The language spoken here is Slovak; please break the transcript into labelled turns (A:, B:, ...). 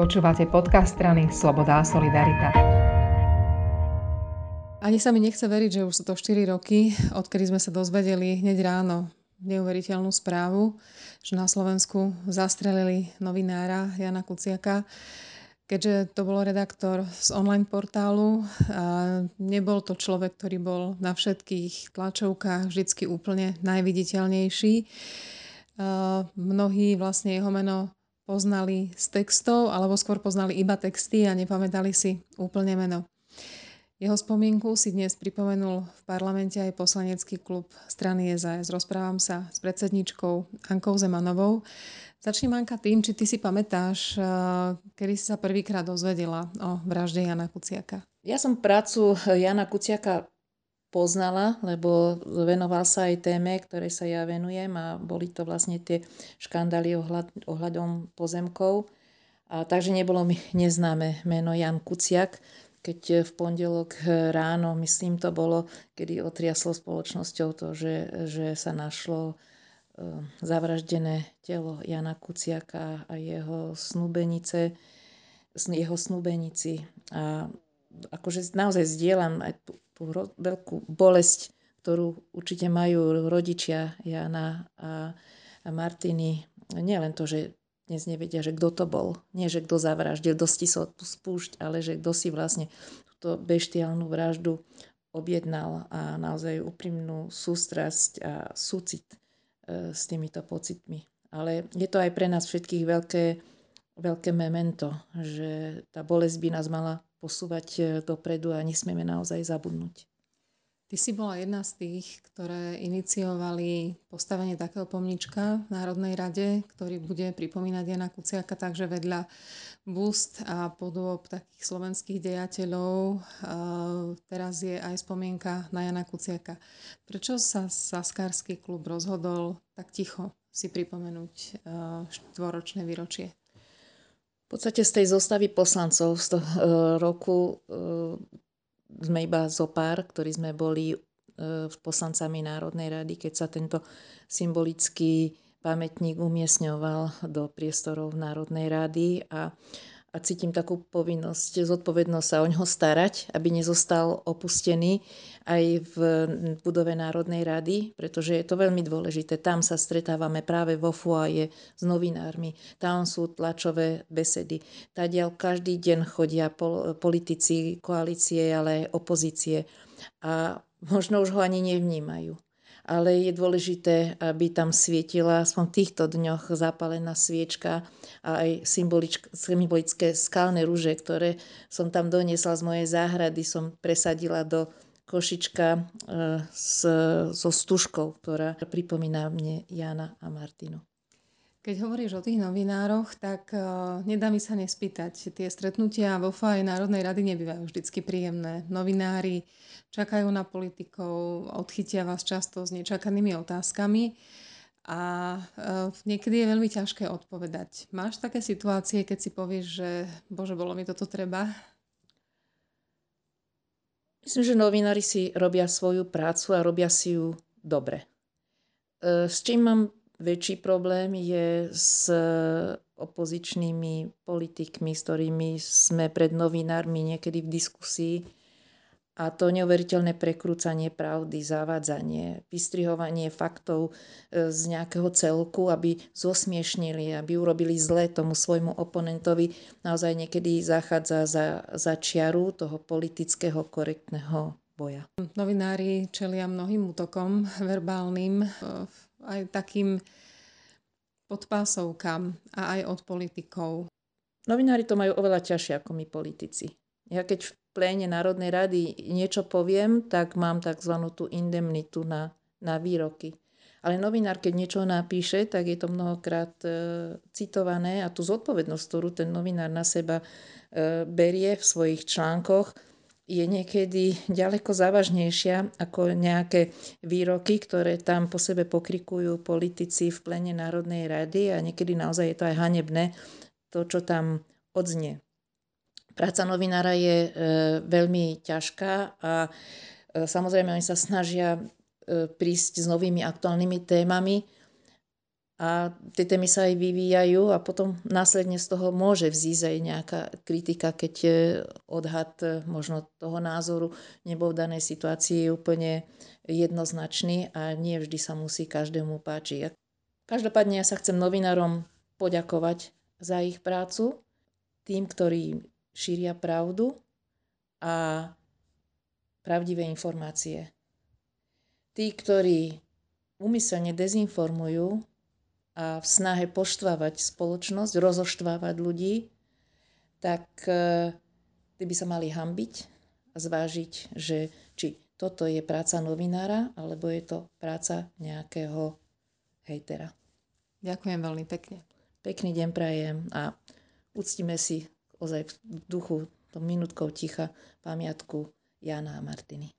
A: Počúvate podcast strany Sloboda a Solidarita.
B: Ani sa mi nechce veriť, že už sú to 4 roky, odkedy sme sa dozvedeli hneď ráno neuveriteľnú správu, že na Slovensku zastrelili novinára Jana Kuciaka. Keďže to bol redaktor z online portálu, nebol to človek, ktorý bol na všetkých tlačovkách vždycky úplne najviditeľnejší. Mnohí vlastne jeho meno poznali z textov, alebo skôr poznali iba texty a nepamätali si úplne meno. Jeho spomienku si dnes pripomenul v parlamente aj poslanecký klub strany SAS. Rozprávam sa s predsedničkou Ankou Zemanovou. Začnem Anka tým, či ty si pamätáš, eh, kedy si sa prvýkrát dozvedela o vražde Jana Kuciaka.
C: Ja som prácu Jana Kuciaka poznala, lebo venoval sa aj téme, ktorej sa ja venujem a boli to vlastne tie škandály ohľad, ohľadom pozemkov. A, takže nebolo mi neznáme meno Jan Kuciak, keď v pondelok ráno, myslím to bolo, kedy otriaslo spoločnosťou to, že, že sa našlo e, zavraždené telo Jana Kuciaka a jeho snúbenice, jeho snúbenici. A akože naozaj zdieľam aj tú, tú veľkú bolesť, ktorú určite majú rodičia Jana a, a Martiny. Nie len to, že dnes nevedia, že kto to bol. Nie, že kto zavraždil, kto stisol tú spúšť, ale že kto si vlastne túto beštiálnu vraždu objednal a naozaj úprimnú sústrasť a súcit e, s týmito pocitmi. Ale je to aj pre nás všetkých veľké, veľké memento, že tá bolesť by nás mala posúvať e, dopredu a nesmieme naozaj zabudnúť.
B: Ty si bola jedna z tých, ktoré iniciovali postavenie takého pomnička v Národnej rade, ktorý bude pripomínať Jana Kuciaka, takže vedľa búst a podôb takých slovenských dejateľov teraz je aj spomienka na Jana Kuciaka. Prečo sa Saskársky klub rozhodol tak ticho si pripomenúť štvoročné výročie?
C: V podstate z tej zostavy poslancov z toho e, roku e, sme iba zo pár, ktorí sme boli e, poslancami Národnej rady, keď sa tento symbolický pamätník umiestňoval do priestorov Národnej rady. A a cítim takú povinnosť, zodpovednosť sa o ňoho starať, aby nezostal opustený aj v budove Národnej rady, pretože je to veľmi dôležité. Tam sa stretávame práve vo FUAje s novinármi, tam sú tlačové besedy. Tadiaľ každý deň chodia politici, koalície, ale aj opozície a možno už ho ani nevnímajú ale je dôležité, aby tam svietila aspoň v týchto dňoch zapálená sviečka a aj symbolické skalné rúže, ktoré som tam doniesla z mojej záhrady, som presadila do košička e, so stužkou, ktorá pripomína mne Jana a Martinu.
B: Keď hovoríš o tých novinároch, tak uh, nedá mi sa nespýtať. Tie stretnutia vo FAE Národnej rady nebývajú vždycky príjemné. Novinári čakajú na politikov, odchytia vás často s nečakanými otázkami a uh, niekedy je veľmi ťažké odpovedať. Máš také situácie, keď si povieš, že bože, bolo mi toto treba?
C: Myslím, že novinári si robia svoju prácu a robia si ju dobre. E, s čím mám Väčší problém je s opozičnými politikmi, s ktorými sme pred novinármi niekedy v diskusii. A to neuveriteľné prekrúcanie pravdy, zavádzanie, vystrihovanie faktov e, z nejakého celku, aby zosmiešnili, aby urobili zle tomu svojmu oponentovi, naozaj niekedy zachádza za, za čiaru toho politického korektného boja.
B: Novinári čelia mnohým útokom verbálnym, e, aj takým podpásovkám a aj od politikov.
C: Novinári to majú oveľa ťažšie ako my politici. Ja keď v pléne Národnej rady niečo poviem, tak mám tzv. tú indemnitu na, na výroky. Ale novinár, keď niečo napíše, tak je to mnohokrát e, citované a tú zodpovednosť, ktorú ten novinár na seba e, berie v svojich článkoch, je niekedy ďaleko závažnejšia ako nejaké výroky, ktoré tam po sebe pokrikujú politici v plene Národnej rady a niekedy naozaj je to aj hanebné, to, čo tam odznie. Práca novinára je e, veľmi ťažká a e, samozrejme oni sa snažia e, prísť s novými aktuálnymi témami, a tie témy sa aj vyvíjajú a potom následne z toho môže vzísť aj nejaká kritika, keď odhad možno toho názoru nebol v danej situácii úplne jednoznačný a nie vždy sa musí každému páčiť. Každopádne ja sa chcem novinárom poďakovať za ich prácu, tým, ktorí šíria pravdu a pravdivé informácie. Tí, ktorí umyselne dezinformujú a v snahe poštvávať spoločnosť, rozoštvávať ľudí, tak e, tí by sa mali hambiť a zvážiť, že či toto je práca novinára, alebo je to práca nejakého hejtera.
B: Ďakujem veľmi pekne.
C: Pekný deň prajem a uctíme si ozaj v duchu to minútkou ticha pamiatku Jana a Martiny.